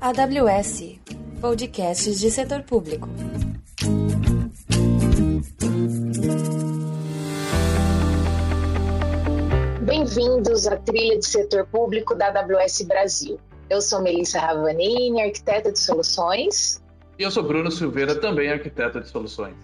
AWS Podcasts de Setor Público. Bem-vindos à trilha de setor público da AWS Brasil. Eu sou Melissa Ravanini, arquiteta de soluções. E eu sou Bruno Silveira, também arquiteto de soluções.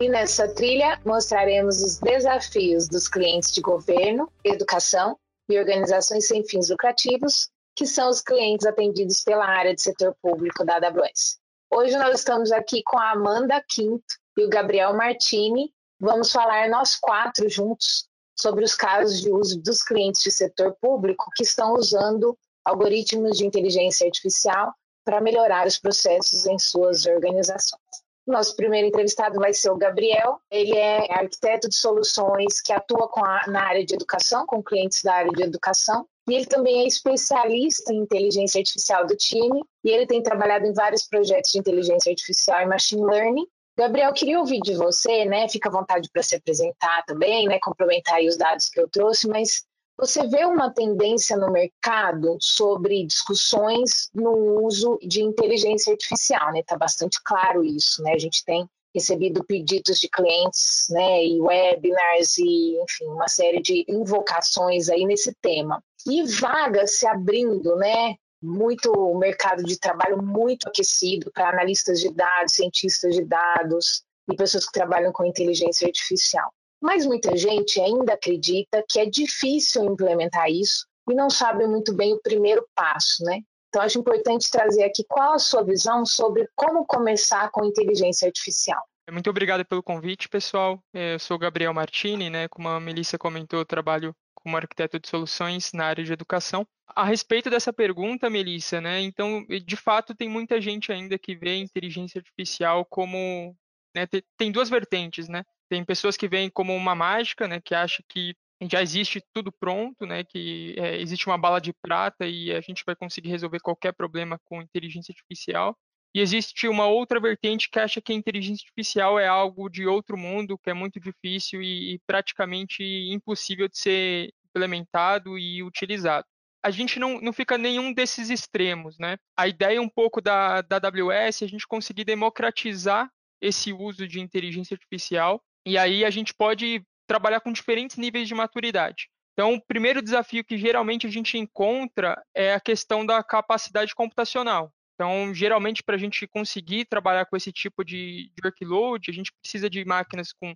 E nessa trilha mostraremos os desafios dos clientes de governo, educação e organizações sem fins lucrativos, que são os clientes atendidos pela área de setor público da AWS. Hoje nós estamos aqui com a Amanda Quinto e o Gabriel Martini. Vamos falar nós quatro juntos sobre os casos de uso dos clientes de setor público que estão usando algoritmos de inteligência artificial para melhorar os processos em suas organizações. Nosso primeiro entrevistado vai ser o Gabriel. Ele é arquiteto de soluções que atua a, na área de educação, com clientes da área de educação. E ele também é especialista em inteligência artificial do time. E ele tem trabalhado em vários projetos de inteligência artificial e machine learning. Gabriel, queria ouvir de você, né? Fica à vontade para se apresentar também, né? Complementar os dados que eu trouxe, mas você vê uma tendência no mercado sobre discussões no uso de inteligência artificial, né? Está bastante claro isso, né? A gente tem recebido pedidos de clientes, né, e webinars e, enfim, uma série de invocações aí nesse tema. E vagas se abrindo, né? Muito mercado de trabalho muito aquecido para analistas de dados, cientistas de dados e pessoas que trabalham com inteligência artificial. Mas muita gente ainda acredita que é difícil implementar isso e não sabe muito bem o primeiro passo, né? Então, acho importante trazer aqui qual a sua visão sobre como começar com inteligência artificial. Muito obrigado pelo convite, pessoal. É, eu sou Gabriel Martini, né? Como a Melissa comentou, eu trabalho como arquiteto de soluções na área de educação. A respeito dessa pergunta, Melissa, né? Então, de fato, tem muita gente ainda que vê inteligência artificial como. Né, tem duas vertentes, né? Tem pessoas que veem como uma mágica, né, que acha que já existe tudo pronto, né, que é, existe uma bala de prata e a gente vai conseguir resolver qualquer problema com inteligência artificial. E existe uma outra vertente que acha que a inteligência artificial é algo de outro mundo, que é muito difícil e, e praticamente impossível de ser implementado e utilizado. A gente não, não fica nenhum desses extremos, né? A ideia um pouco da, da AWS é a gente conseguir democratizar esse uso de inteligência artificial e aí a gente pode trabalhar com diferentes níveis de maturidade. Então, o primeiro desafio que geralmente a gente encontra é a questão da capacidade computacional. Então, geralmente, para a gente conseguir trabalhar com esse tipo de, de workload, a gente precisa de máquinas com,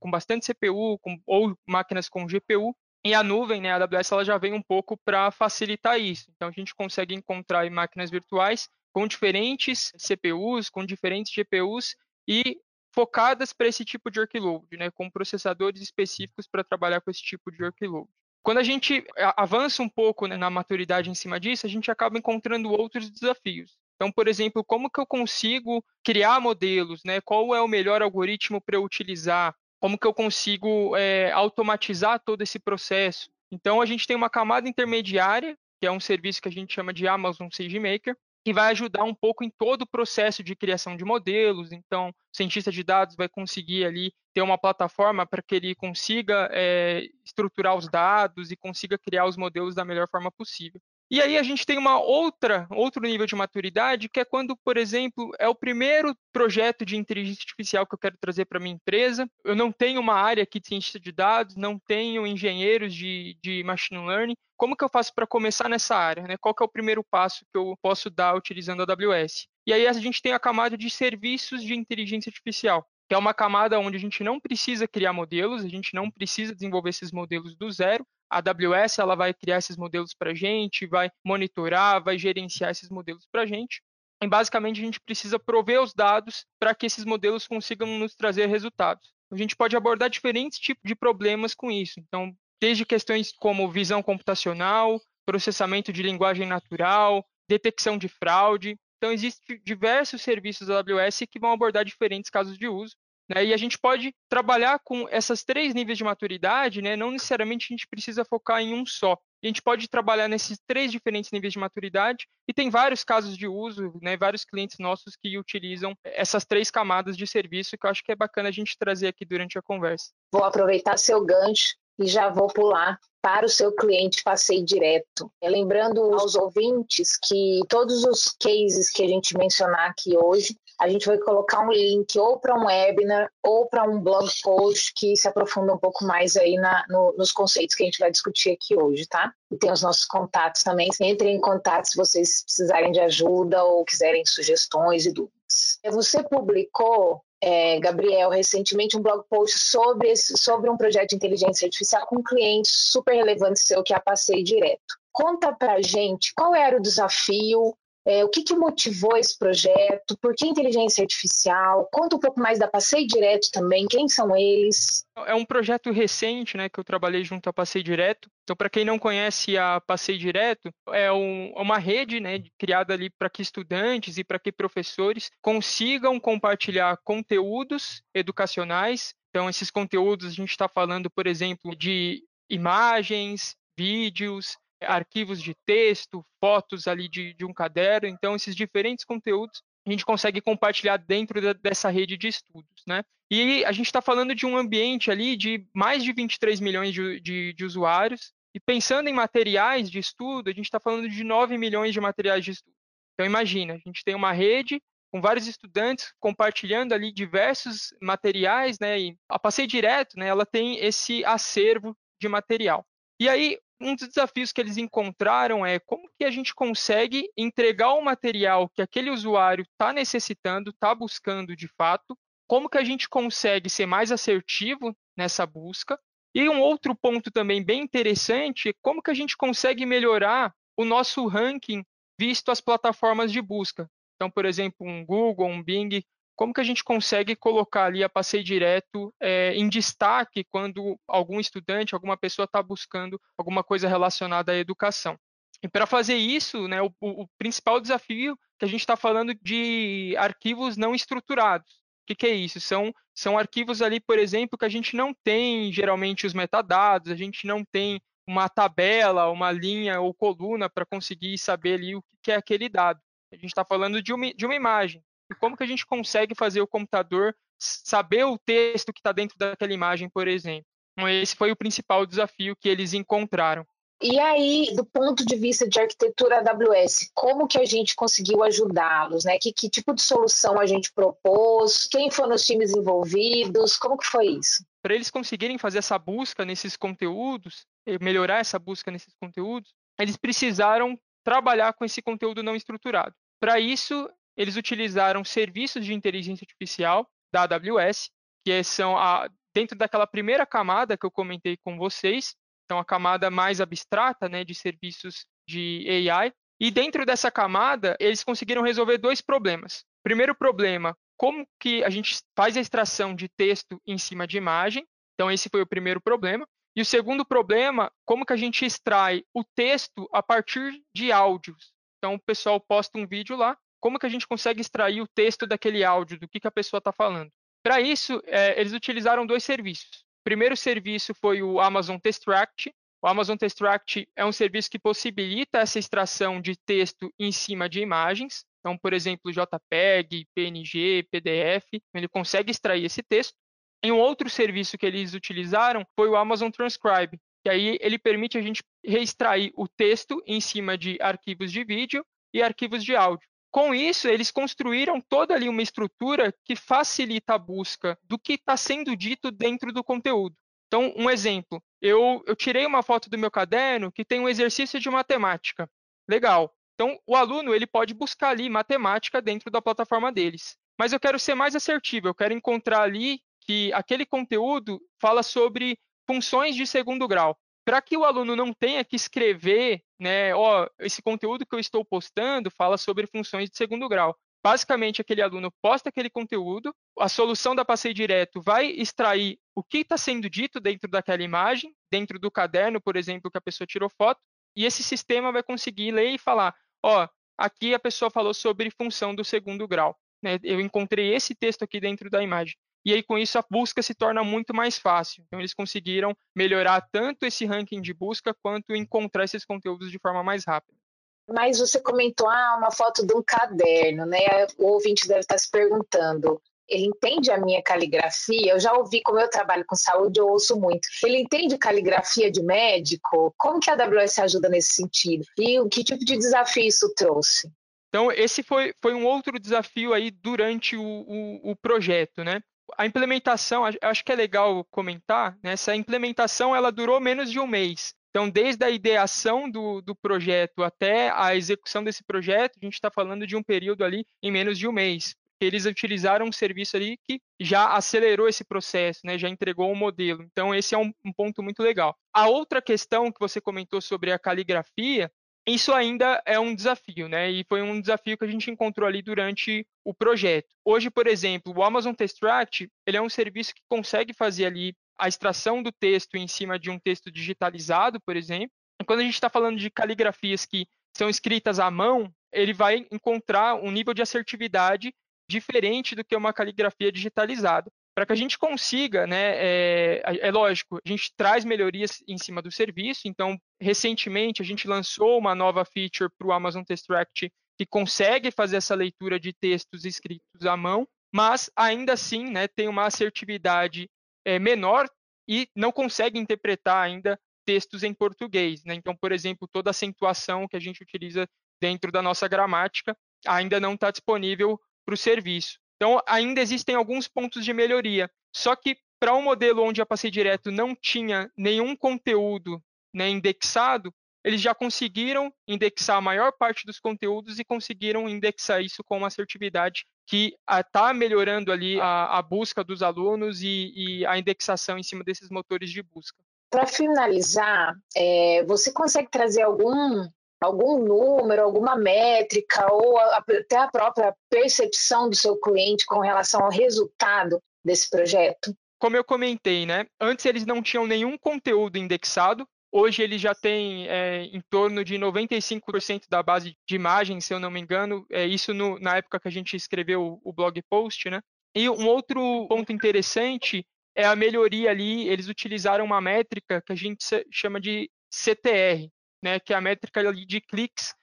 com bastante CPU com, ou máquinas com GPU. E a nuvem, né, a AWS, ela já vem um pouco para facilitar isso. Então, a gente consegue encontrar máquinas virtuais com diferentes CPUs, com diferentes GPUs e focadas para esse tipo de workload, né, com processadores específicos para trabalhar com esse tipo de workload. Quando a gente avança um pouco né, na maturidade em cima disso, a gente acaba encontrando outros desafios. Então, por exemplo, como que eu consigo criar modelos, né? Qual é o melhor algoritmo para eu utilizar? Como que eu consigo é, automatizar todo esse processo? Então, a gente tem uma camada intermediária, que é um serviço que a gente chama de Amazon SageMaker, que vai ajudar um pouco em todo o processo de criação de modelos. Então, o cientista de dados vai conseguir ali ter uma plataforma para que ele consiga é, estruturar os dados e consiga criar os modelos da melhor forma possível. E aí a gente tem uma outra, outro nível de maturidade, que é quando, por exemplo, é o primeiro projeto de inteligência artificial que eu quero trazer para minha empresa. Eu não tenho uma área aqui de cientista de dados, não tenho engenheiros de, de machine learning. Como que eu faço para começar nessa área? Né? Qual que é o primeiro passo que eu posso dar utilizando a AWS? E aí a gente tem a camada de serviços de inteligência artificial que é uma camada onde a gente não precisa criar modelos, a gente não precisa desenvolver esses modelos do zero, a AWS ela vai criar esses modelos para a gente, vai monitorar, vai gerenciar esses modelos para a gente. E basicamente a gente precisa prover os dados para que esses modelos consigam nos trazer resultados. A gente pode abordar diferentes tipos de problemas com isso. Então, desde questões como visão computacional, processamento de linguagem natural, detecção de fraude. Então, existem diversos serviços da AWS que vão abordar diferentes casos de uso. Né? E a gente pode trabalhar com essas três níveis de maturidade, né? não necessariamente a gente precisa focar em um só. A gente pode trabalhar nesses três diferentes níveis de maturidade e tem vários casos de uso, né, vários clientes nossos que utilizam essas três camadas de serviço que eu acho que é bacana a gente trazer aqui durante a conversa. Vou aproveitar seu gancho e já vou pular para o seu cliente Passei Direto. Lembrando aos ouvintes que todos os cases que a gente mencionar aqui hoje, a gente vai colocar um link ou para um webinar ou para um blog post que se aprofunda um pouco mais aí na, no, nos conceitos que a gente vai discutir aqui hoje, tá? E tem os nossos contatos também. Entrem em contato se vocês precisarem de ajuda ou quiserem sugestões e dúvidas. Você publicou é, Gabriel, recentemente um blog post sobre, esse, sobre um projeto de inteligência artificial com um cliente super relevante seu que é a Passei Direto. Conta pra gente qual era o desafio, é, o que, que, motivou esse projeto? Por que inteligência artificial? Conta um pouco mais da Passei Direto também, quem são eles? É um projeto recente, né, que eu trabalhei junto à Passei Direto. Então, para quem não conhece a Passei Direto, é um, é uma rede, né, criada ali para que estudantes e para que professores consigam compartilhar conteúdos educacionais. Então, esses conteúdos a gente está falando, por exemplo, de imagens, vídeos, arquivos de texto, fotos ali de, de um caderno. Então, esses diferentes conteúdos a gente consegue compartilhar dentro da, dessa rede de estudos, né? E a gente está falando de um ambiente ali de mais de 23 milhões de, de, de usuários. E pensando em materiais de estudo, a gente está falando de 9 milhões de materiais de estudo. Então, imagina, a gente tem uma rede com vários estudantes compartilhando ali diversos materiais, né? E a Passei Direto, né? Ela tem esse acervo de material. E aí, um dos desafios que eles encontraram é como que a gente consegue entregar o material que aquele usuário está necessitando, está buscando de fato, como que a gente consegue ser mais assertivo nessa busca. E um outro ponto também bem interessante é como que a gente consegue melhorar o nosso ranking visto as plataformas de busca. Então, por exemplo, um Google, um Bing, como que a gente consegue colocar ali a passeio direto é, em destaque quando algum estudante, alguma pessoa está buscando alguma coisa relacionada à educação. E para fazer isso, né, o, o, principal desafio que a gente está falando de arquivos não estruturados. O que, que, é isso? São, são arquivos ali, por exemplo, que a gente não tem geralmente os metadados, a gente não tem uma tabela, uma linha ou coluna para conseguir saber ali o que é aquele dado. A gente está falando de uma, de uma imagem e como que a gente consegue fazer o computador saber o texto que está dentro daquela imagem, por exemplo. Então, esse foi o principal desafio que eles encontraram. E aí, do ponto de vista de arquitetura AWS, como que a gente conseguiu ajudá-los? Né? Que, que tipo de solução a gente propôs? Quem foram os times envolvidos? Como que foi isso? Para eles conseguirem fazer essa busca nesses conteúdos, melhorar essa busca nesses conteúdos, eles precisaram trabalhar com esse conteúdo não estruturado. Para isso, eles utilizaram serviços de inteligência artificial da AWS, que são a, dentro daquela primeira camada que eu comentei com vocês, então a camada mais abstrata né, de serviços de AI. E dentro dessa camada, eles conseguiram resolver dois problemas. Primeiro problema, como que a gente faz a extração de texto em cima de imagem. Então esse foi o primeiro problema. E o segundo problema, como que a gente extrai o texto a partir de áudios. Então o pessoal posta um vídeo lá como que a gente consegue extrair o texto daquele áudio, do que, que a pessoa está falando. Para isso, é, eles utilizaram dois serviços. O primeiro serviço foi o Amazon Textract. O Amazon Textract é um serviço que possibilita essa extração de texto em cima de imagens. Então, por exemplo, JPEG, PNG, PDF, ele consegue extrair esse texto. E um outro serviço que eles utilizaram foi o Amazon Transcribe, que aí ele permite a gente reextrair o texto em cima de arquivos de vídeo e arquivos de áudio. Com isso, eles construíram toda ali uma estrutura que facilita a busca do que está sendo dito dentro do conteúdo. Então, um exemplo, eu, eu tirei uma foto do meu caderno que tem um exercício de matemática. Legal. Então, o aluno ele pode buscar ali matemática dentro da plataforma deles. Mas eu quero ser mais assertivo, eu quero encontrar ali que aquele conteúdo fala sobre funções de segundo grau para que o aluno não tenha que escrever, né, ó, esse conteúdo que eu estou postando fala sobre funções de segundo grau. Basicamente, aquele aluno posta aquele conteúdo, a solução da Passei Direto vai extrair o que está sendo dito dentro daquela imagem, dentro do caderno, por exemplo, que a pessoa tirou foto, e esse sistema vai conseguir ler e falar, ó, aqui a pessoa falou sobre função do segundo grau. Né? Eu encontrei esse texto aqui dentro da imagem e aí com isso a busca se torna muito mais fácil. Então eles conseguiram melhorar tanto esse ranking de busca quanto encontrar esses conteúdos de forma mais rápida. Mas você comentou ah, uma foto de um caderno, né? O ouvinte deve estar se perguntando. ele entende a minha caligrafia. Eu já ouvi, como eu trabalho com saúde, eu ouço muito. Ele entende caligrafia de médico? Como que a AWS ajuda nesse sentido? E o que tipo de desafio isso trouxe? Então, esse foi, foi um outro desafio aí durante o, o, o projeto, né? A implementação, acho que é legal comentar, né? essa implementação ela durou menos de um mês. Então, desde a ideação do, do projeto até a execução desse projeto, a gente está falando de um período ali em menos de um mês eles utilizaram um serviço ali que já acelerou esse processo, né, já entregou um modelo. Então, esse é um, um ponto muito legal. A outra questão que você comentou sobre a caligrafia, isso ainda é um desafio, né? E foi um desafio que a gente encontrou ali durante o projeto. Hoje, por exemplo, o Amazon Textract, ele é um serviço que consegue fazer ali a extração do texto em cima de um texto digitalizado, por exemplo. E quando a gente está falando de caligrafias que são escritas à mão, ele vai encontrar um nível de assertividade diferente do que uma caligrafia digitalizada. Para que a gente consiga, né, é, é, lógico, a gente traz melhorias em cima do serviço. Então, recentemente, a gente lançou uma nova feature para o Amazon Textract que consegue fazer essa leitura de textos escritos à mão, mas ainda assim né, tem uma assertividade é, menor e não consegue interpretar ainda textos em português. Né? Então, por exemplo, toda a acentuação que a gente utiliza dentro da nossa gramática ainda não está disponível para o serviço. Então, ainda existem alguns pontos de melhoria. Só que para um modelo onde a Passei Direto não tinha nenhum conteúdo né, indexado, eles já conseguiram indexar a maior parte dos conteúdos e conseguiram indexar isso com uma assertividade que está melhorando ali a, a, busca dos alunos e, e, a indexação em cima desses motores de busca. Para finalizar, é, você consegue trazer algum algum número, alguma métrica ou até a própria percepção do seu cliente com relação ao resultado desse projeto? Como eu comentei, né? Antes eles não tinham nenhum conteúdo indexado. Hoje ele já tem é, em torno de 95% da base de imagens, se eu não me engano. É isso no, na época que a gente escreveu o blog post, né? E um outro ponto interessante é a melhoria ali. Eles utilizaram uma métrica que a gente chama de CTR, né, que é a métrica de cliques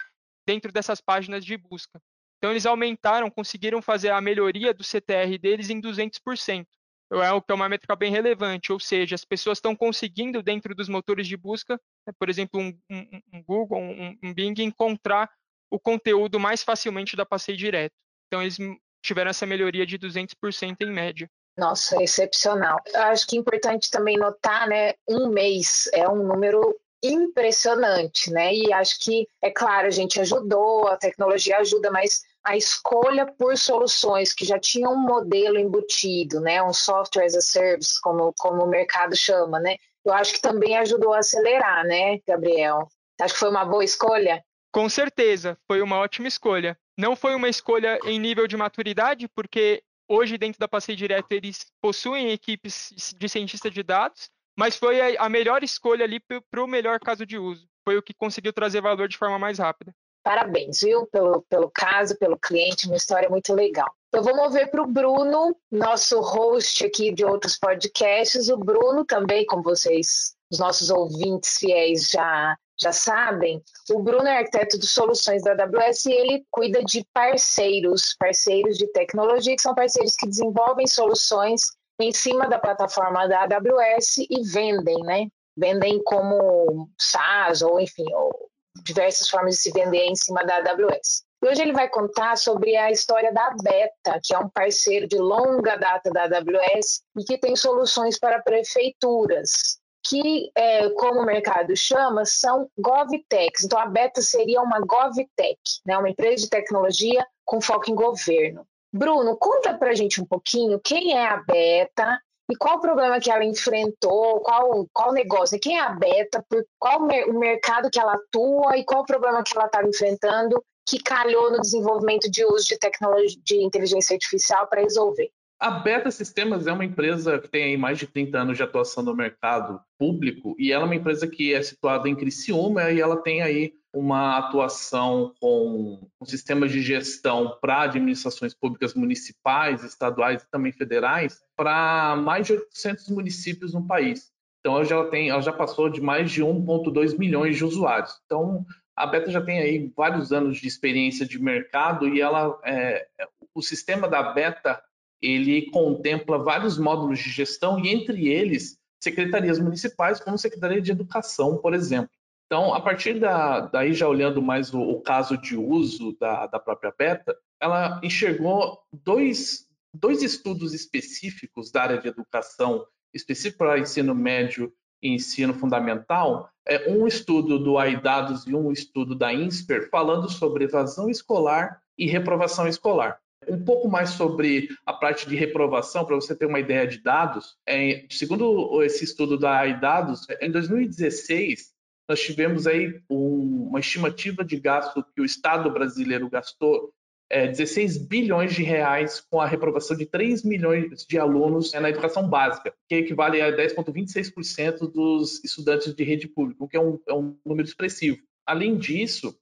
dentro dessas páginas de busca. Então, eles aumentaram, conseguiram fazer a melhoria do CTR deles em 200%. É o que é uma métrica bem relevante, ou seja, as pessoas estão conseguindo, dentro dos motores de busca, né, por exemplo, um, um, um Google, um, um, Bing, encontrar o conteúdo mais facilmente da Passei Direto. Então, eles tiveram essa melhoria de 200% em média. Nossa, excepcional. Eu acho que é importante também notar, né, um mês é um número impressionante, né? E acho que, é claro, a gente ajudou, a tecnologia ajuda, mas a escolha por soluções que já tinham um modelo embutido, né? Um software as a service, como, como o mercado chama, né? Eu acho que também ajudou a acelerar, né, Gabriel? Acho que foi uma boa escolha? Com certeza, foi uma ótima escolha. Não foi uma escolha em nível de maturidade, porque hoje dentro da Passei Direto eles possuem equipes de cientistas de dados, mas foi a, a melhor escolha ali para o melhor caso de uso. Foi o que conseguiu trazer valor de forma mais rápida. Parabéns, viu, pelo, pelo caso, pelo cliente, uma história muito legal. Eu vou mover para o Bruno, nosso host aqui de outros podcasts. O Bruno também, como vocês, os nossos ouvintes fiéis já, já sabem, o Bruno é arquiteto de soluções da AWS e ele cuida de parceiros, parceiros de tecnologia, que são parceiros que desenvolvem soluções em cima da plataforma da AWS e vendem, né? Vendem como SaaS ou enfim, ou diversas formas de se vender em cima da AWS. E hoje ele vai contar sobre a história da Beta, que é um parceiro de longa data da AWS e que tem soluções para prefeituras, que, é, como o mercado chama, são GovTechs. Então, a Beta seria uma GovTech, né, uma empresa de tecnologia com foco em governo. Bruno, conta pra gente um pouquinho quem é a Beta e qual o problema que ela enfrentou, qual qual negócio, quem é a Beta, por qual o mercado que ela atua e qual o problema que ela estava enfrentando que calhou no desenvolvimento de uso de tecnologia de inteligência artificial para resolver. A Beta Sistemas é uma empresa que tem mais de 30 anos de atuação no mercado público e ela é uma empresa que é situada em Criciúma e ela tem aí uma atuação com, sistemas de gestão para administrações públicas municipais, estaduais e também federais para mais de 800 municípios no país. Então, ela já, tem, ela já passou de mais de 1,2 milhões de usuários. Então, a Beta já tem aí vários anos de experiência de mercado e ela, é, o sistema da Beta ele contempla vários módulos de gestão e entre eles secretarias municipais, como Secretaria de Educação, por exemplo. Então, a partir da, daí, já olhando mais o, o caso de uso da, da própria Beta, ela enxergou dois, dois estudos específicos da área de educação, específico para ensino médio e ensino fundamental, é um estudo do AIDADOS e um estudo da INSPER, falando sobre evasão escolar e reprovação escolar. Um pouco mais sobre a parte de reprovação, para você ter uma ideia de dados. É, segundo esse estudo da AIDADOS, em 2016, nós tivemos aí um, uma estimativa de gasto que o Estado brasileiro gastou é, 16 bilhões de reais com a reprovação de 3 milhões de alunos é, na educação básica, que equivale a 10,26% dos estudantes de rede pública, o que é um, é um número expressivo. Além disso,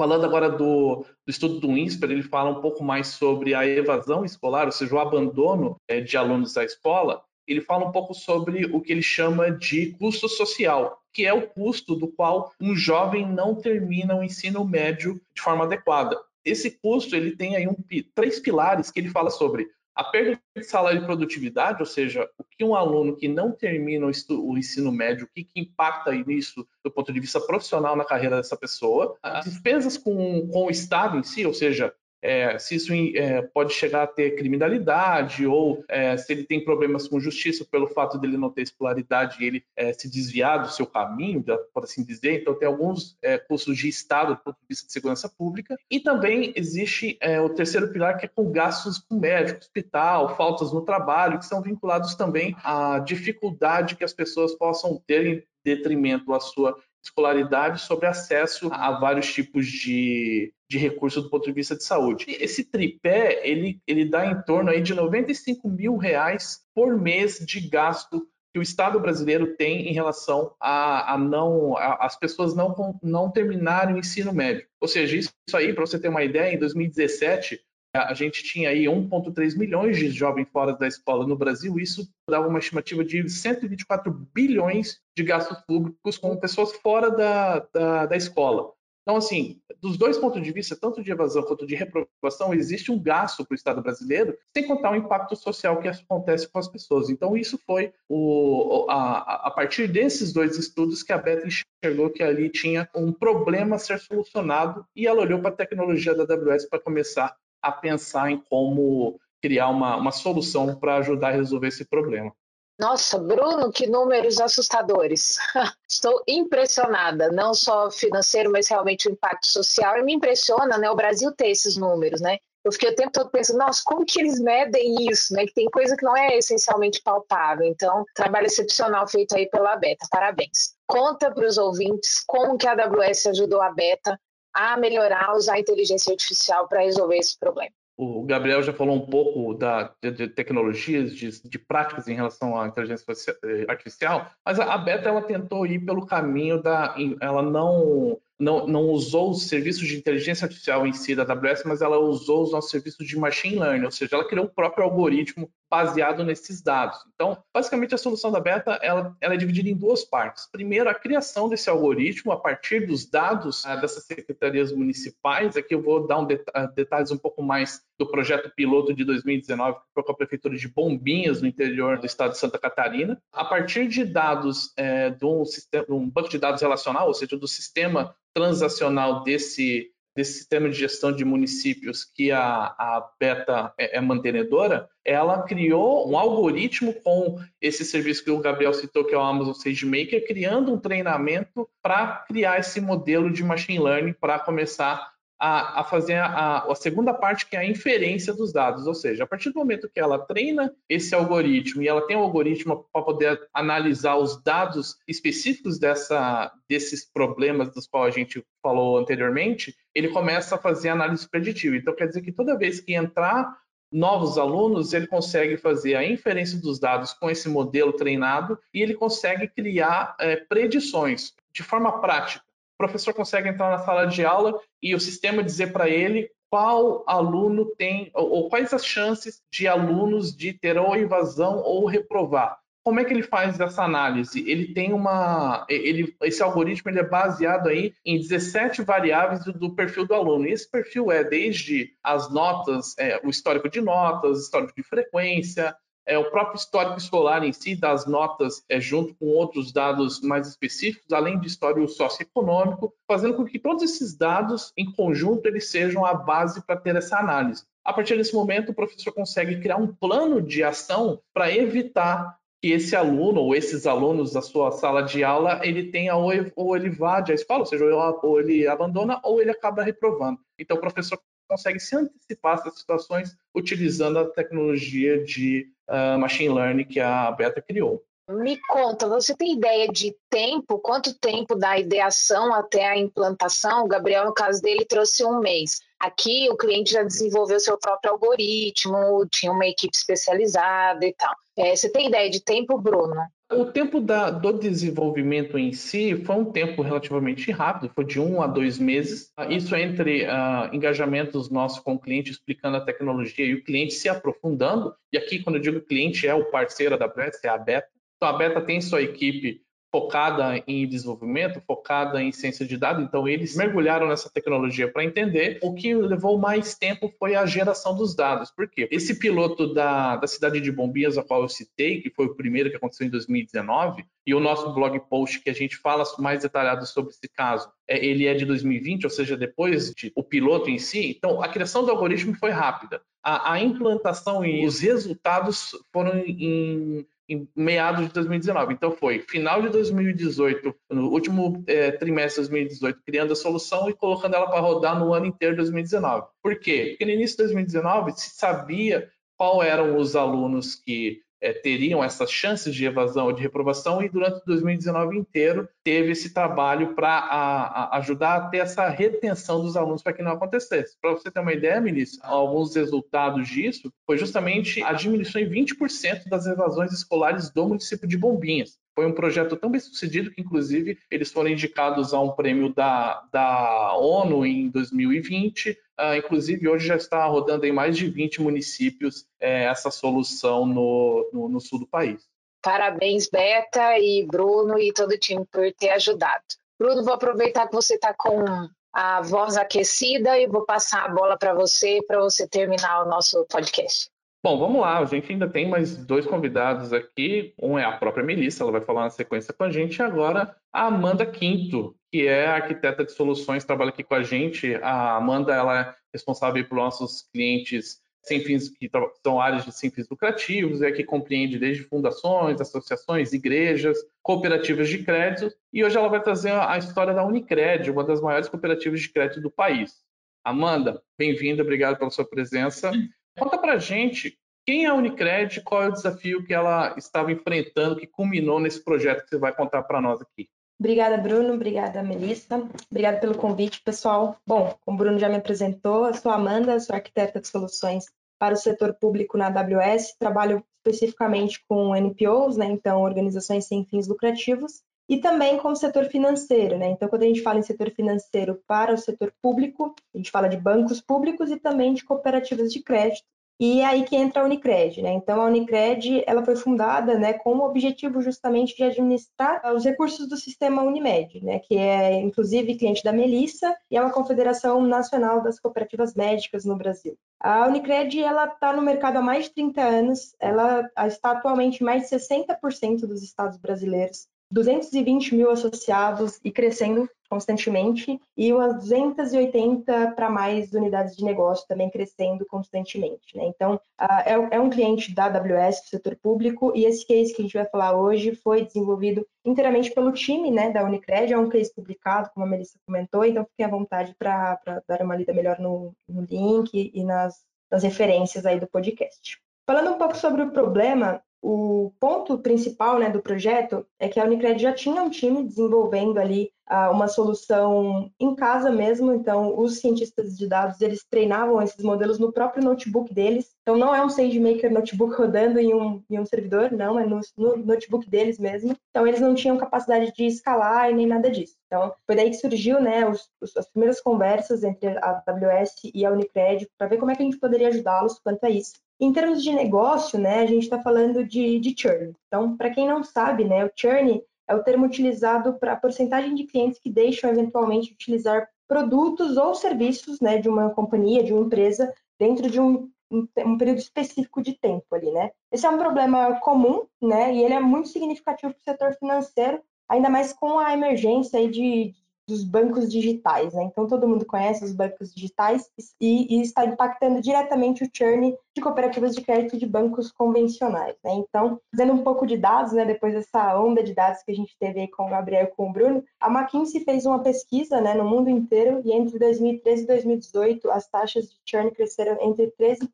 Falando agora do, do, estudo do INSPER, ele fala um pouco mais sobre a evasão escolar, ou seja, o abandono é, de alunos da escola. Ele fala um pouco sobre o que ele chama de custo social, que é o custo do qual um jovem não termina o ensino médio de forma adequada. Esse custo ele tem aí um, três pilares que ele fala sobre a perda de salário e produtividade, ou seja, o que um aluno que não termina o, ensino médio, o que, que impacta nisso do ponto de vista profissional na carreira dessa pessoa, as despesas com, com o Estado em si, ou seja, é, se isso é, pode chegar a ter criminalidade ou é, se ele tem problemas com justiça pelo fato dele não ter escolaridade e ele é, se desviar do seu caminho, por assim dizer. Então, tem alguns é, custos de Estado do ponto de vista de segurança pública. E também existe é, o terceiro pilar, que é com gastos com médico, hospital, faltas no trabalho, que são vinculados também à dificuldade que as pessoas possam ter em detrimento à sua escolaridade sobre acesso a vários tipos de, de recursos do ponto de vista de saúde. Esse tripé, ele, ele dá em torno aí de 95 mil reais por mês de gasto que o Estado brasileiro tem em relação a, a não a, as pessoas não, não terminarem o ensino médio. Ou seja, isso, isso aí, para você ter uma ideia, em 2017, a gente tinha aí 1,3 milhões de jovens fora da escola no Brasil, isso dava uma estimativa de 124 bilhões de gastos públicos com pessoas fora da, da, da escola. Então, assim, dos dois pontos de vista, tanto de evasão quanto de reprovação, existe um gasto para o Estado brasileiro, sem contar o impacto social que acontece com as pessoas. Então, isso foi o, a, a partir desses dois estudos que a Beta enxergou que ali tinha um problema a ser solucionado e ela olhou para a tecnologia da AWS para começar a pensar em como criar uma, uma solução para ajudar a resolver esse problema. Nossa, Bruno, que números assustadores. Estou impressionada, não só financeiro, mas realmente o impacto social. E me impressiona, né, o Brasil ter esses números, né? Eu fiquei o tempo todo pensando, nossa, como que eles medem isso, né? Que tem coisa que não é essencialmente palpável. Então, trabalho excepcional feito aí pela Beta. Parabéns. Conta para os ouvintes como que a AWS ajudou a Beta a melhorar, usar a inteligência artificial para resolver esse problema. O Gabriel já falou um pouco da, de, tecnologias, de, de, práticas em relação à inteligência eh, artificial, mas a, a Beta ela tentou ir pelo caminho da, ela não não, não usou os serviços de inteligência artificial em si da AWS, mas ela usou os nossos serviços de machine learning, ou seja, ela criou o próprio algoritmo baseado nesses dados. Então, basicamente, a solução da Beta ela, ela é dividida em duas partes. Primeiro, a criação desse algoritmo a partir dos dados ah, dessas secretarias municipais. Aqui eu vou dar um det ah, detalhes um pouco mais do projeto piloto de 2019, que foi com a prefeitura de Bombinhas, no interior do estado de Santa Catarina. A partir de dados é, de, um sistema, um banco de dados relacional, ou seja, do sistema transacional desse, desse sistema de gestão de municípios que a, a Beta é, é, mantenedora, ela criou um algoritmo com esse serviço que o Gabriel citou, que é o Amazon SageMaker, criando um treinamento para criar esse modelo de machine learning para começar a, a fazer a, a, segunda parte, que é a inferência dos dados. Ou seja, a partir do momento que ela treina esse algoritmo e ela tem um algoritmo para poder analisar os dados específicos dessa, desses problemas dos quais a gente falou anteriormente, ele começa a fazer análise preditiva. Então, quer dizer que toda vez que entrar novos alunos, ele consegue fazer a inferência dos dados com esse modelo treinado e ele consegue criar é, predições de forma prática professor consegue entrar na sala de aula e o sistema dizer para ele qual aluno tem, ou, ou, quais as chances de alunos de ter ou evasão ou reprovar. como é que ele faz essa análise? Ele tem uma, ele, esse algoritmo ele é baseado aí em 17 variáveis do, do perfil do aluno. E esse perfil é desde as notas, é, o histórico de notas, histórico de frequência, é, o próprio histórico escolar em si, das notas, é, junto com outros dados mais específicos, além de histórico socioeconômico, fazendo com que todos esses dados, em conjunto, eles sejam a base para ter essa análise. A partir desse momento, o professor consegue criar um plano de ação para evitar que esse aluno ou esses alunos da sua sala de aula ele tenha ou, ele vá de a escola, ou seja, ou ele abandona ou ele acaba reprovando. Então o professor consegue se antecipar essas situações utilizando a tecnologia de uh, machine learning que a Beta criou. Me conta, você tem ideia de tempo? Quanto tempo da ideação até a implantação? O Gabriel, no caso dele, trouxe um mês. Aqui, o cliente já desenvolveu seu próprio algoritmo, tinha uma equipe especializada e tal. É, você tem ideia de tempo, Bruno? O tempo da, do desenvolvimento em si foi um tempo relativamente rápido, foi de um a dois meses. Isso entre uh, engajamentos nossos com o cliente explicando a tecnologia e o cliente se aprofundando. E aqui, quando eu digo cliente, é o parceiro da Beta, é a Beta. Então, a Beta tem sua equipe focada em desenvolvimento, focada em ciência de dados. Então, eles mergulharam nessa tecnologia para entender. O que levou mais tempo foi a geração dos dados. Por quê? Esse piloto da, da cidade de Bombinhas, a qual eu citei, que foi o primeiro que aconteceu em 2019, e o nosso blog post que a gente fala mais detalhado sobre esse caso, ele é de 2020, ou seja, depois de, o piloto em si. Então, a criação do algoritmo foi rápida. A, a implantação e os resultados foram em em meados de 2019. Então foi final de 2018, no último é, trimestre de 2018, criando a solução e colocando ela para rodar no ano inteiro de 2019. Por quê? Porque no início de 2019 se sabia qual eram os alunos que é, teriam essas chances de evasão ou de reprovação, e durante 2019 inteiro teve esse trabalho para ajudar a ter essa retenção dos alunos para que não acontecesse. Para você ter uma ideia, Melissa, alguns resultados disso foi justamente a diminuição em 20% das evasões escolares do município de Bombinhas. Foi um projeto tão bem sucedido que, inclusive, eles foram indicados a um prêmio da, da ONU em 2020. Uh, ah, inclusive, hoje já está rodando em mais de 20 municípios é, essa solução no, no, no sul do país. Parabéns, Beta e Bruno e todo o time por ter ajudado. Bruno, vou aproveitar que você está com a voz aquecida e vou passar a bola para você, para você terminar o nosso podcast. Bom, vamos lá. A gente ainda tem mais dois convidados aqui. Um é a própria Melissa, ela vai falar na sequência com a gente. E agora a Amanda Quinto, que é arquiteta de soluções, trabalha aqui com a gente. A Amanda ela é responsável por nossos clientes sem fins que são áreas de sem fins lucrativos, é que compreende desde fundações, associações, igrejas, cooperativas de crédito, e hoje ela vai trazer a história da Unicred, uma das maiores cooperativas de crédito do país. Amanda, bem-vinda, obrigado pela sua presença. Conta para gente quem é a Unicred, qual é o desafio que ela estava enfrentando, que culminou nesse projeto que você vai contar para nós aqui. Obrigada, Bruno. Obrigada, Melissa. Obrigada pelo convite, pessoal. Bom, como o Bruno já me apresentou, eu sou Amanda, sou arquiteta de soluções para o setor público na AWS, trabalho especificamente com NPOs, né, então organizações sem fins lucrativos, e também com o setor financeiro, né? Então, quando a gente fala em setor financeiro para o setor público, a gente fala de bancos públicos e também de cooperativas de crédito. E é aí que entra a Unicred, né? Então, a Unicred, ela foi fundada, né, com o objetivo justamente de administrar os recursos do sistema Unimed, né, que é inclusive cliente da Melissa e é uma confederação nacional das cooperativas médicas no Brasil. A Unicred, ela está no mercado há mais de 30 anos, ela está atualmente em mais de 60% dos estados brasileiros. 220 mil associados e crescendo constantemente, e umas 280 para mais unidades de negócio também crescendo constantemente. Né? Então, é, é, um cliente da AWS, do setor público, e esse case que a gente vai falar hoje foi desenvolvido inteiramente pelo time né, da Unicred, é um case publicado, como a Melissa comentou, então fiquem à vontade para dar uma lida melhor no, no link e nas, nas referências aí do podcast. Falando um pouco sobre o problema, o ponto principal né, do projeto é que a Unicred já tinha um time desenvolvendo ali uma solução em casa mesmo, então os cientistas de dados eles treinavam esses modelos no próprio notebook deles, então não é um SageMaker notebook rodando em um, em um servidor, não, é no, no notebook deles mesmo, então eles não tinham capacidade de escalar e nem nada disso. Então foi daí que surgiu né, os, os, as primeiras conversas entre a AWS e a Unicred para ver como é que a gente poderia ajudá-los quanto a isso. Em termos de negócio, né, a gente está falando de, de churn. Então, para quem não sabe, né, o churn é o termo utilizado para a porcentagem de clientes que deixam eventualmente utilizar produtos ou serviços né, de uma companhia, de uma empresa, dentro de um, um, período específico de tempo ali, né? Esse é um problema comum, né? E ele é muito significativo para o setor financeiro, ainda mais com a emergência de, dos bancos digitais, né? Então todo mundo conhece os bancos digitais e, e, está impactando diretamente o churn de cooperativas de crédito de bancos convencionais, né? Então, fazendo um pouco de dados, né? Depois dessa onda de dados que a gente teve aí com o Gabriel e com o Bruno, a McKinsey fez uma pesquisa, né, no mundo inteiro e entre 2013 e 2018 as taxas de churn cresceram entre 13%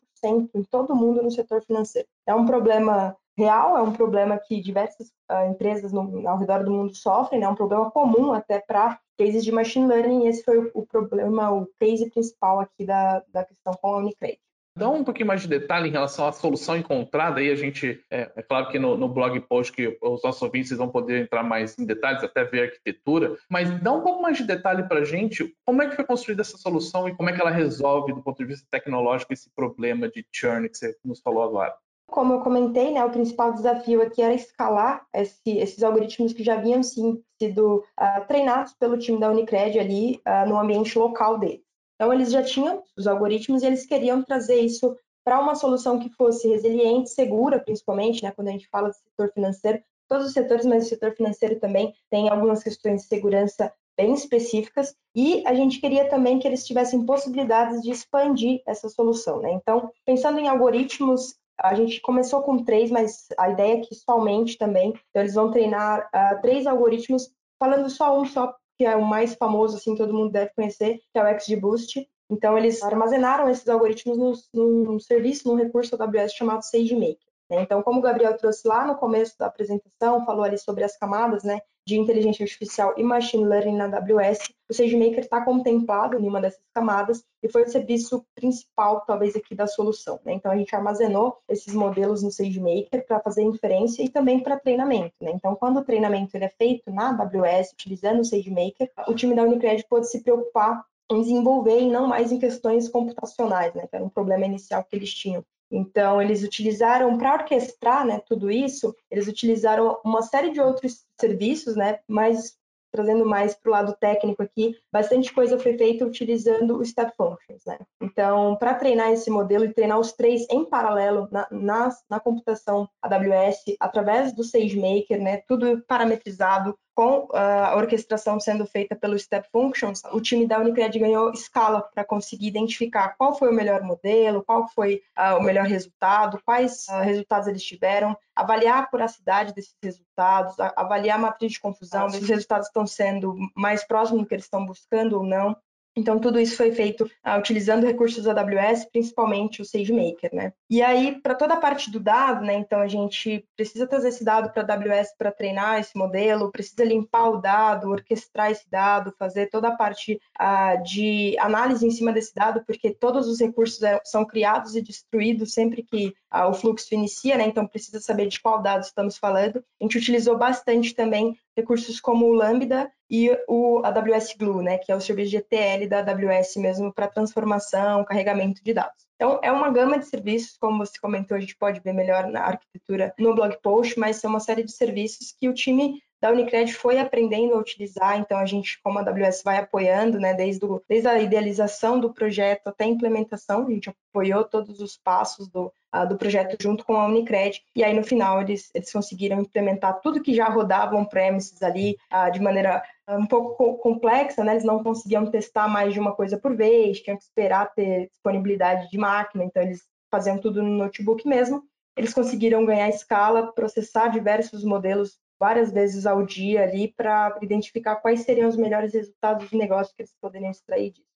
em todo o mundo no setor financeiro. É um problema real, é um problema que diversas uh, empresas no, ao redor do mundo sofrem, né? é um problema comum até para cases de machine learning, esse foi o, o, problema, o case principal aqui da, da questão com a Unicredit. Dá um pouquinho mais de detalhe em relação à solução encontrada. Aí a gente, é, é claro que no, no, blog post que os nossos ouvintes vão poder entrar mais em detalhes, até ver a arquitetura, mas dá um pouco mais de detalhe para a gente como é que foi construída essa solução e como é que ela resolve, do ponto de vista tecnológico, esse problema de churn que você nos falou agora. Como eu comentei, né, o principal desafio aqui era escalar esse, esses algoritmos que já haviam sim sido uh, treinados pelo time da Unicred ali uh, no ambiente local deles. Então, eles já tinham os algoritmos e eles queriam trazer isso para uma solução que fosse resiliente, segura, principalmente, né, quando a gente fala do setor financeiro, todos os setores, mas o setor financeiro também tem algumas questões de segurança bem específicas, e a gente queria também que eles tivessem possibilidades de expandir essa solução. Né? Então, pensando em algoritmos a gente começou com três, mas a ideia é que isso aumente também. Então, eles vão treinar uh, três algoritmos, falando só um só, que é o mais famoso, assim, todo mundo deve conhecer, que é o XGBoost. Então, eles armazenaram esses algoritmos num, serviço, num recurso AWS chamado SageMaker. Né? Então, como o Gabriel trouxe lá no começo da apresentação, falou ali sobre as camadas né, de inteligência artificial e machine learning na AWS, o SageMaker está contemplado em uma dessas camadas e foi o serviço principal, talvez, aqui da solução. Né? Então, a gente armazenou esses modelos no SageMaker para fazer inferência e também para treinamento. Né? Então, quando o treinamento é feito na AWS, utilizando o SageMaker, o time da Unicred pode se preocupar em desenvolver e não mais em questões computacionais, né, que era um problema inicial que eles tinham. Então, eles utilizaram, para orquestrar né, tudo isso, eles utilizaram uma série de outros serviços, né, mas trazendo mais para o lado técnico aqui, bastante coisa foi feita utilizando o Step Functions. Né? Então, para treinar esse modelo e treinar os três em paralelo na, na, na computação AWS, através do SageMaker, né, tudo parametrizado, com a orquestração sendo feita pelo Step Functions, o time da Unicred ganhou escala para conseguir identificar qual foi o melhor modelo, qual foi uh, o melhor resultado, quais uh, resultados eles tiveram, avaliar a curacidade desses resultados, avaliar a matriz de confusão, se os resultados estão sendo mais próximos do que eles estão buscando ou não. Então, tudo isso foi feito ah, utilizando recursos AWS, principalmente o SageMaker, né? E aí, para toda a parte do dado, né? Então, a gente precisa trazer esse dado para a AWS para treinar esse modelo, precisa limpar o dado, orquestrar esse dado, fazer toda a parte ah, de análise em cima desse dado, porque todos os recursos é, são criados e destruídos sempre que ah, o fluxo inicia, né? Então, precisa saber de qual dado estamos falando. A gente utilizou bastante também recursos como o Lambda e o AWS Glue, né, que é o serviço ETL da AWS mesmo para transformação, carregamento de dados. Então, é uma gama de serviços, como você comentou, a gente pode ver melhor na arquitetura no blog post, mas são uma série de serviços que o time da Unicred foi aprendendo a utilizar, então a gente, como a AWS, vai apoiando, né, desde, o, desde a idealização do projeto até a implementação, a gente apoiou todos os passos do, uh, do projeto junto com a Unicred, e aí no final eles, eles conseguiram implementar tudo que já rodava on-premises ali uh, de maneira ah, um pouco complexa, né? Eles não conseguiam testar mais de uma coisa por vez, tinham que esperar ter disponibilidade de máquina, então eles faziam tudo no notebook mesmo. Eles conseguiram ganhar escala, processar diversos modelos várias vezes ao dia ali para identificar quais seriam os melhores resultados de negócio que eles poderiam extrair disso.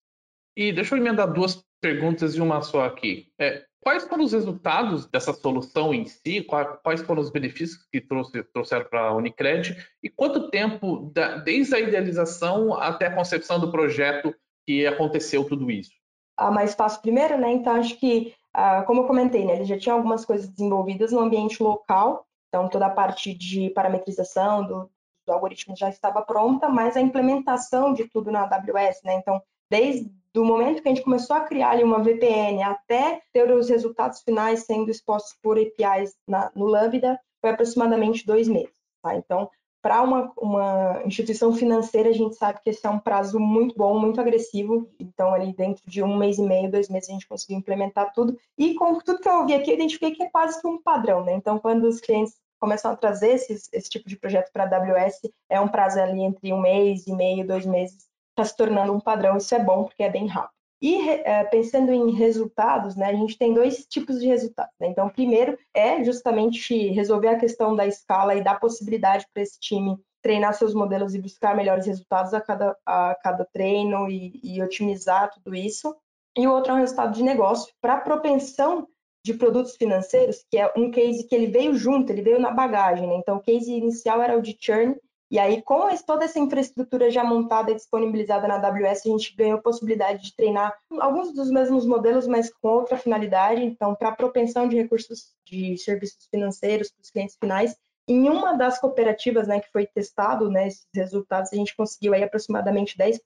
E deixa eu emendar duas perguntas e uma só aqui. É, quais foram os resultados dessa solução em si? Quais foram os benefícios que trouxe, trouxeram para a Unicred? E quanto tempo, da, desde a idealização até a concepção do projeto, que aconteceu tudo isso? Ah, mais fácil primeiro, né? Então, acho que, ah, como eu comentei, né, ele já tinha algumas coisas desenvolvidas no ambiente local, então, toda a parte de parametrização do, do algoritmo já estava pronta, mas a implementação de tudo na AWS, né? Então, desde do momento que a gente começou a criar ali uma VPN até ter os resultados finais sendo expostos por APIs na, no Lambda, foi aproximadamente dois meses. Tá? Então, para uma, uma instituição financeira, a gente sabe que esse é um prazo muito bom, muito agressivo. Então, ali dentro de um mês e meio, dois meses, a gente conseguiu implementar tudo. E com tudo que eu ouvi aqui, eu identifiquei que é quase que um padrão, né? Então, quando os clientes começam a trazer esses, esse tipo de projeto para a AWS, é um prazo ali entre um mês e meio, dois meses, está se tornando um padrão. Isso é bom, porque é bem rápido. E é, pensando em resultados, né, a gente tem dois tipos de resultados. Né? Então, primeiro é justamente resolver a questão da escala e dar possibilidade para esse time treinar seus modelos e buscar melhores resultados a cada, a cada treino e, e otimizar tudo isso. E o outro é um resultado de negócio para propensão de produtos financeiros, que é um case que ele veio junto, ele veio na bagagem. Né? Então, o case inicial era o de churn, e aí, com toda essa infraestrutura já montada e disponibilizada na AWS, a gente ganhou a possibilidade de treinar alguns dos mesmos modelos, mas com outra finalidade. Então, para propensão de recursos de serviços financeiros para os clientes finais, em uma das cooperativas né, que foi testado né, esses resultados, a gente conseguiu aí aproximadamente 10%,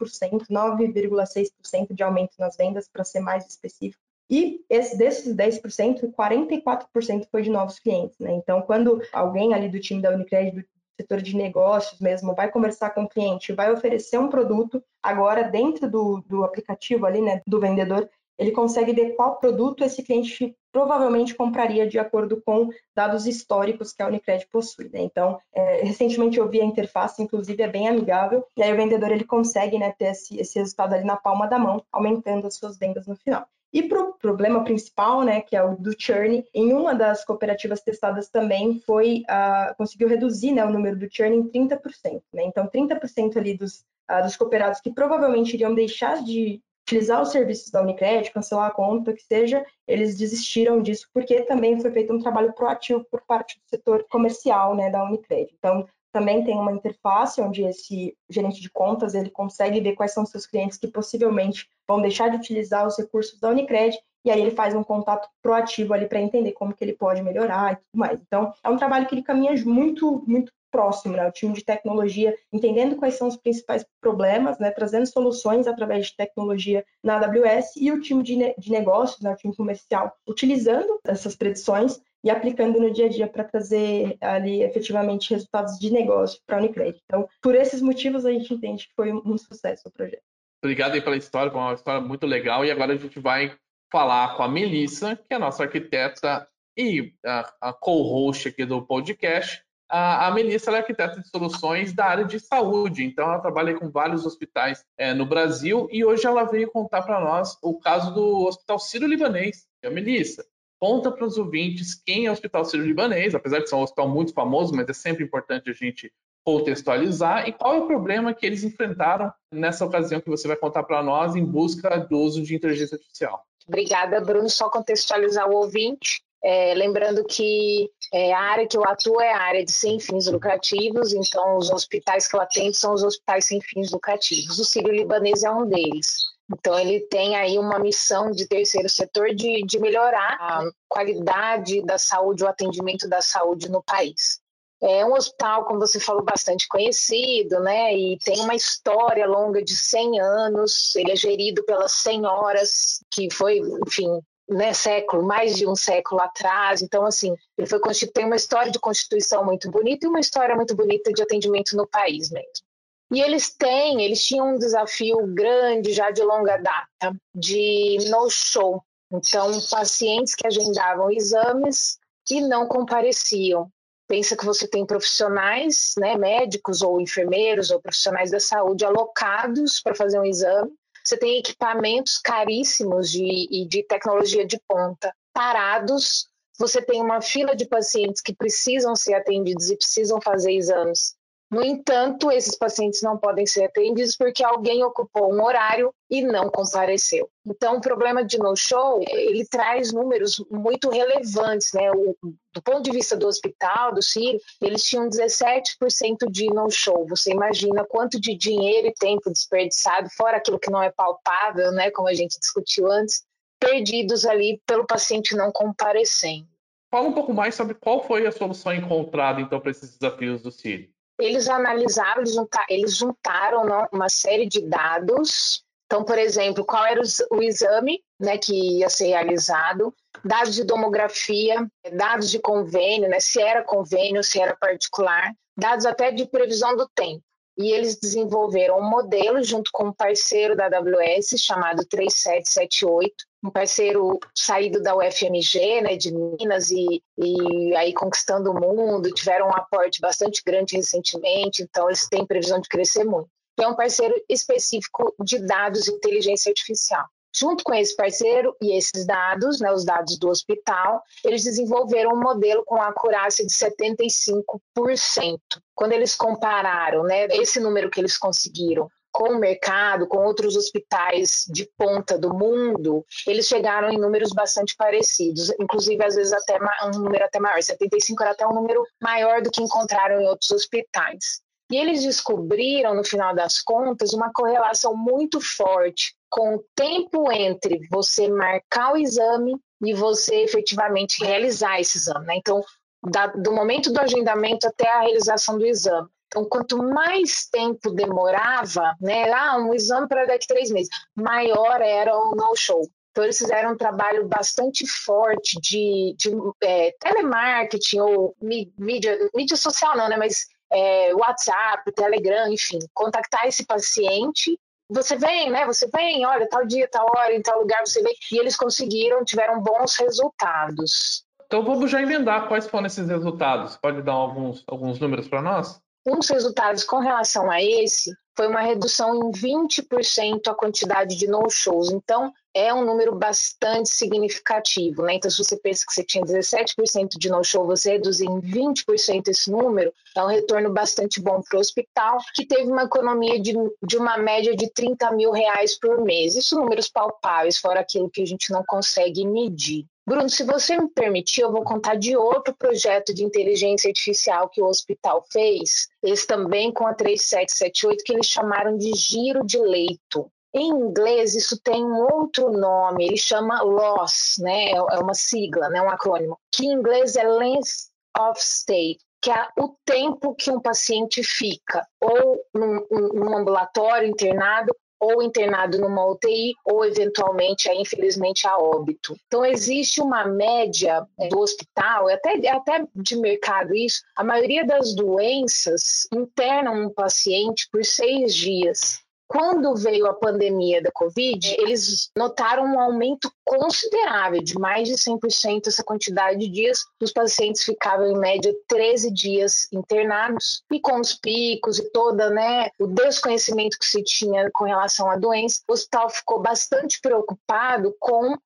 9,6% de aumento nas vendas, para ser mais específico. E esse, desses 10%, 44% foi de novos clientes. Né? Então, quando alguém ali do time da Unicred, setor de negócios mesmo, vai conversar com o cliente, vai oferecer um produto, agora dentro do, do aplicativo ali, né, do vendedor, ele consegue ver qual produto esse cliente provavelmente compraria de acordo com dados históricos que a Unicred possui. Né? Então, é, recentemente eu vi a interface, inclusive é bem amigável, e aí o vendedor ele consegue né, ter esse, esse resultado ali na palma da mão, aumentando as suas vendas no final. E para o problema principal, né, que é o do churn, em uma das cooperativas testadas também foi uh, conseguiu reduzir né, o número do churn em 30%. Né? Então, 30% ali dos, uh, dos cooperados que provavelmente iriam deixar de utilizar os serviços da Unicred, cancelar a conta, que seja, eles desistiram disso, porque também foi feito um trabalho proativo por parte do setor comercial né, da Unicred. Então, também tem uma interface onde esse gerente de contas ele consegue ver quais são seus clientes que possivelmente vão deixar de utilizar os recursos da Unicred e aí ele faz um contato proativo ali para entender como que ele pode melhorar e tudo mais. Então, é um trabalho que ele caminha muito, muito próximo, né? O time de tecnologia entendendo quais são os principais problemas, né? Trazendo soluções através de tecnologia na AWS e o time de, ne de negócios, né? O time comercial utilizando essas predições e aplicando no dia a dia para trazer ali efetivamente resultados de negócio para a Unicred. Então, por esses motivos, a gente entende que foi um sucesso o projeto. Obrigado aí pela história, foi uma história muito legal. E agora a gente vai falar com a Melissa, que é a nossa arquiteta e a, a co-host aqui do podcast. A, a Melissa é arquiteta de soluções da área de saúde, então ela trabalha com vários hospitais é, no Brasil e hoje ela veio contar para nós o caso do Hospital Sírio-Libanês. É a Melissa, Conta para os ouvintes quem é o Hospital Sírio-Libanês, apesar de ser um hospital muito famoso, mas é sempre importante a gente contextualizar e qual é o problema que eles enfrentaram nessa ocasião que você vai contar para nós em busca do uso de inteligência artificial. Obrigada, Bruno. Só contextualizar o ouvinte. É, lembrando que é, a área que eu atuo é a área de sem fins lucrativos, então os hospitais que eu atendo são os hospitais sem fins lucrativos. O Sírio-Libanês é um deles. Então, ele tem aí uma missão de terceiro setor de, de melhorar a qualidade da saúde, o atendimento da saúde no país. É um hospital, como você falou, bastante conhecido, né? E tem uma história longa de 100 anos. Ele é gerido pelas senhoras, que foi, enfim, né, século, mais de um século atrás. Então, assim, ele foi tem uma história de constituição muito bonita e uma história muito bonita de atendimento no país mesmo. E eles têm, eles tinham um desafio grande já de longa data de no-show. Então, pacientes que agendavam exames e não compareciam. Pensa que você tem profissionais, né, médicos ou enfermeiros ou profissionais da saúde alocados para fazer um exame. Você tem equipamentos caríssimos de, de tecnologia de ponta parados. Você tem uma fila de pacientes que precisam ser atendidos e precisam fazer exames no entanto, esses pacientes não podem ser atendidos porque alguém ocupou um horário e não compareceu. Então, o problema de no-show, ele traz números muito relevantes, né? O, do ponto de vista do hospital, do CIR, eles tinham 17% de no-show. Você imagina quanto de dinheiro e tempo desperdiçado, fora aquilo que não é palpável, né? Como a gente discutiu antes, perdidos ali pelo paciente não comparecendo. Fala um pouco mais sobre qual foi a solução encontrada, então, para esses desafios do CIR. Eles analisaram, eles, juntaram, eles juntaram uma série de dados Então, por exemplo, qual era o, exame né, que ia ser realizado, dados de tomografia, dados de convênio, né, se era convênio, se era particular, dados até de previsão do tempo. E eles desenvolveram um modelo junto com um parceiro da AWS chamado 3778, um parceiro saído da UFMG, né, de Minas, e, e aí conquistando o mundo, tiveram um aporte bastante grande recentemente, então eles têm previsão de crescer muito. É um parceiro específico de dados de inteligência artificial. Junto com esse parceiro e esses dados, né, os dados do hospital, eles desenvolveram um modelo com acurácia de 75%. Quando eles compararam né, esse número que eles conseguiram com o mercado, com outros hospitais de ponta do mundo, eles chegaram em números bastante parecidos, inclusive às vezes até um número até maior, 75 era até um número maior do que encontraram em outros hospitais. E eles descobriram, no final das contas, uma correlação muito forte com o tempo entre você marcar o exame e você efetivamente realizar esse exame. Né? Então, da, do momento do agendamento até a realização do exame. Então, quanto mais tempo demorava, né, ah, um exame para daqui a três meses, maior era o no-show. Então, eles fizeram um trabalho bastante forte de, de é, telemarketing ou mídia, mídia social, não, né, mas é, WhatsApp, Telegram, enfim, contactar esse paciente. Você vem, né? Você vem, olha, tal dia, tal hora, em tal lugar, você vem. E eles conseguiram, tiveram bons resultados. Então vamos já emendar quais foram esses resultados. Pode dar alguns, alguns números para nós? Um dos resultados com relação a esse foi uma redução em 20% a quantidade de no-shows. Então, é um número bastante significativo. Né? Então, se você pensa que você tinha 17% de no-show, você reduzir em 20% esse número, é um retorno bastante bom para o hospital, que teve uma economia de, de uma média de 30 mil reais por mês. Isso números palpáveis, fora aquilo que a gente não consegue medir. Bruno, se você me permitir, eu vou contar de outro projeto de inteligência artificial que o hospital fez, esse também com a 3778, que eles chamaram de giro de leito. Em inglês, isso tem um outro nome, ele chama LOSS, né? é uma sigla, né? um acrônimo, que em inglês é Length of Stay, que é o tempo que um paciente fica, ou num, num ambulatório internado, ou internado numa UTI, ou eventualmente, infelizmente, a óbito. Então, existe uma média é, do hospital, até, até de mercado isso, a maioria das doenças internam um paciente por seis dias. Quando veio a pandemia da Covid, eles notaram um aumento considerável, de mais de 100% essa quantidade de dias. Os pacientes ficavam, em média, 13 dias internados, e com os picos e toda né, o desconhecimento que se tinha com relação à doença, o hospital ficou bastante preocupado com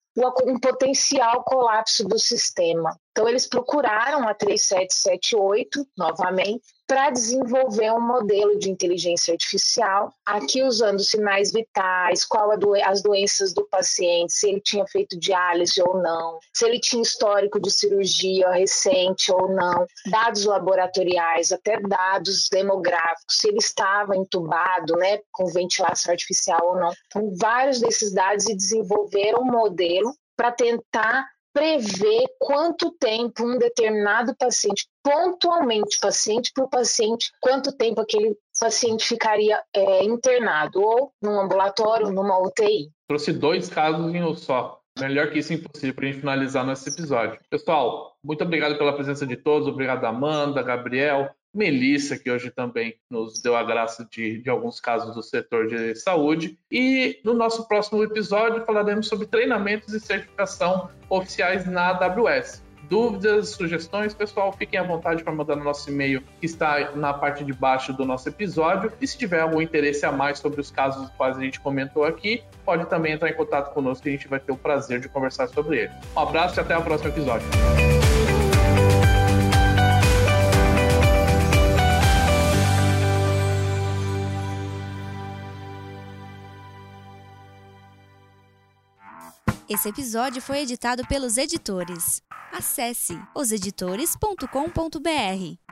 um potencial colapso do sistema. Então, eles procuraram a 3778 novamente para desenvolver um modelo de inteligência artificial, aqui usando sinais vitais, qual do, as doenças do paciente, se ele tinha feito diálise ou não, se ele tinha histórico de cirurgia recente ou não, dados laboratoriais, até dados demográficos, se ele estava entubado, né, com ventilação artificial ou não. Então, vários desses dados e desenvolveram um modelo para tentar prever quanto tempo um determinado paciente, pontualmente, paciente por paciente, quanto tempo aquele paciente ficaria é, internado, ou num ambulatório, numa UTI. Trouxe dois casos em um só. Melhor que isso impossível para a gente finalizar nosso episódio. Pessoal, muito obrigado pela presença de todos. Obrigado, Amanda, Gabriel. Melissa, que hoje também nos deu a graça de, de alguns casos do setor de saúde. E no nosso próximo episódio falaremos sobre treinamentos e certificação oficiais na AWS. Dúvidas, sugestões, pessoal, fiquem à vontade para mandar no nosso e-mail que está na parte de baixo do nosso episódio. E se tiver algum interesse a mais sobre os casos quais a gente comentou aqui, pode também entrar em contato conosco que a gente vai ter o prazer de conversar sobre ele. Um abraço e até o próximo episódio. Esse episódio foi editado pelos editores. Acesse oseditores.com.br.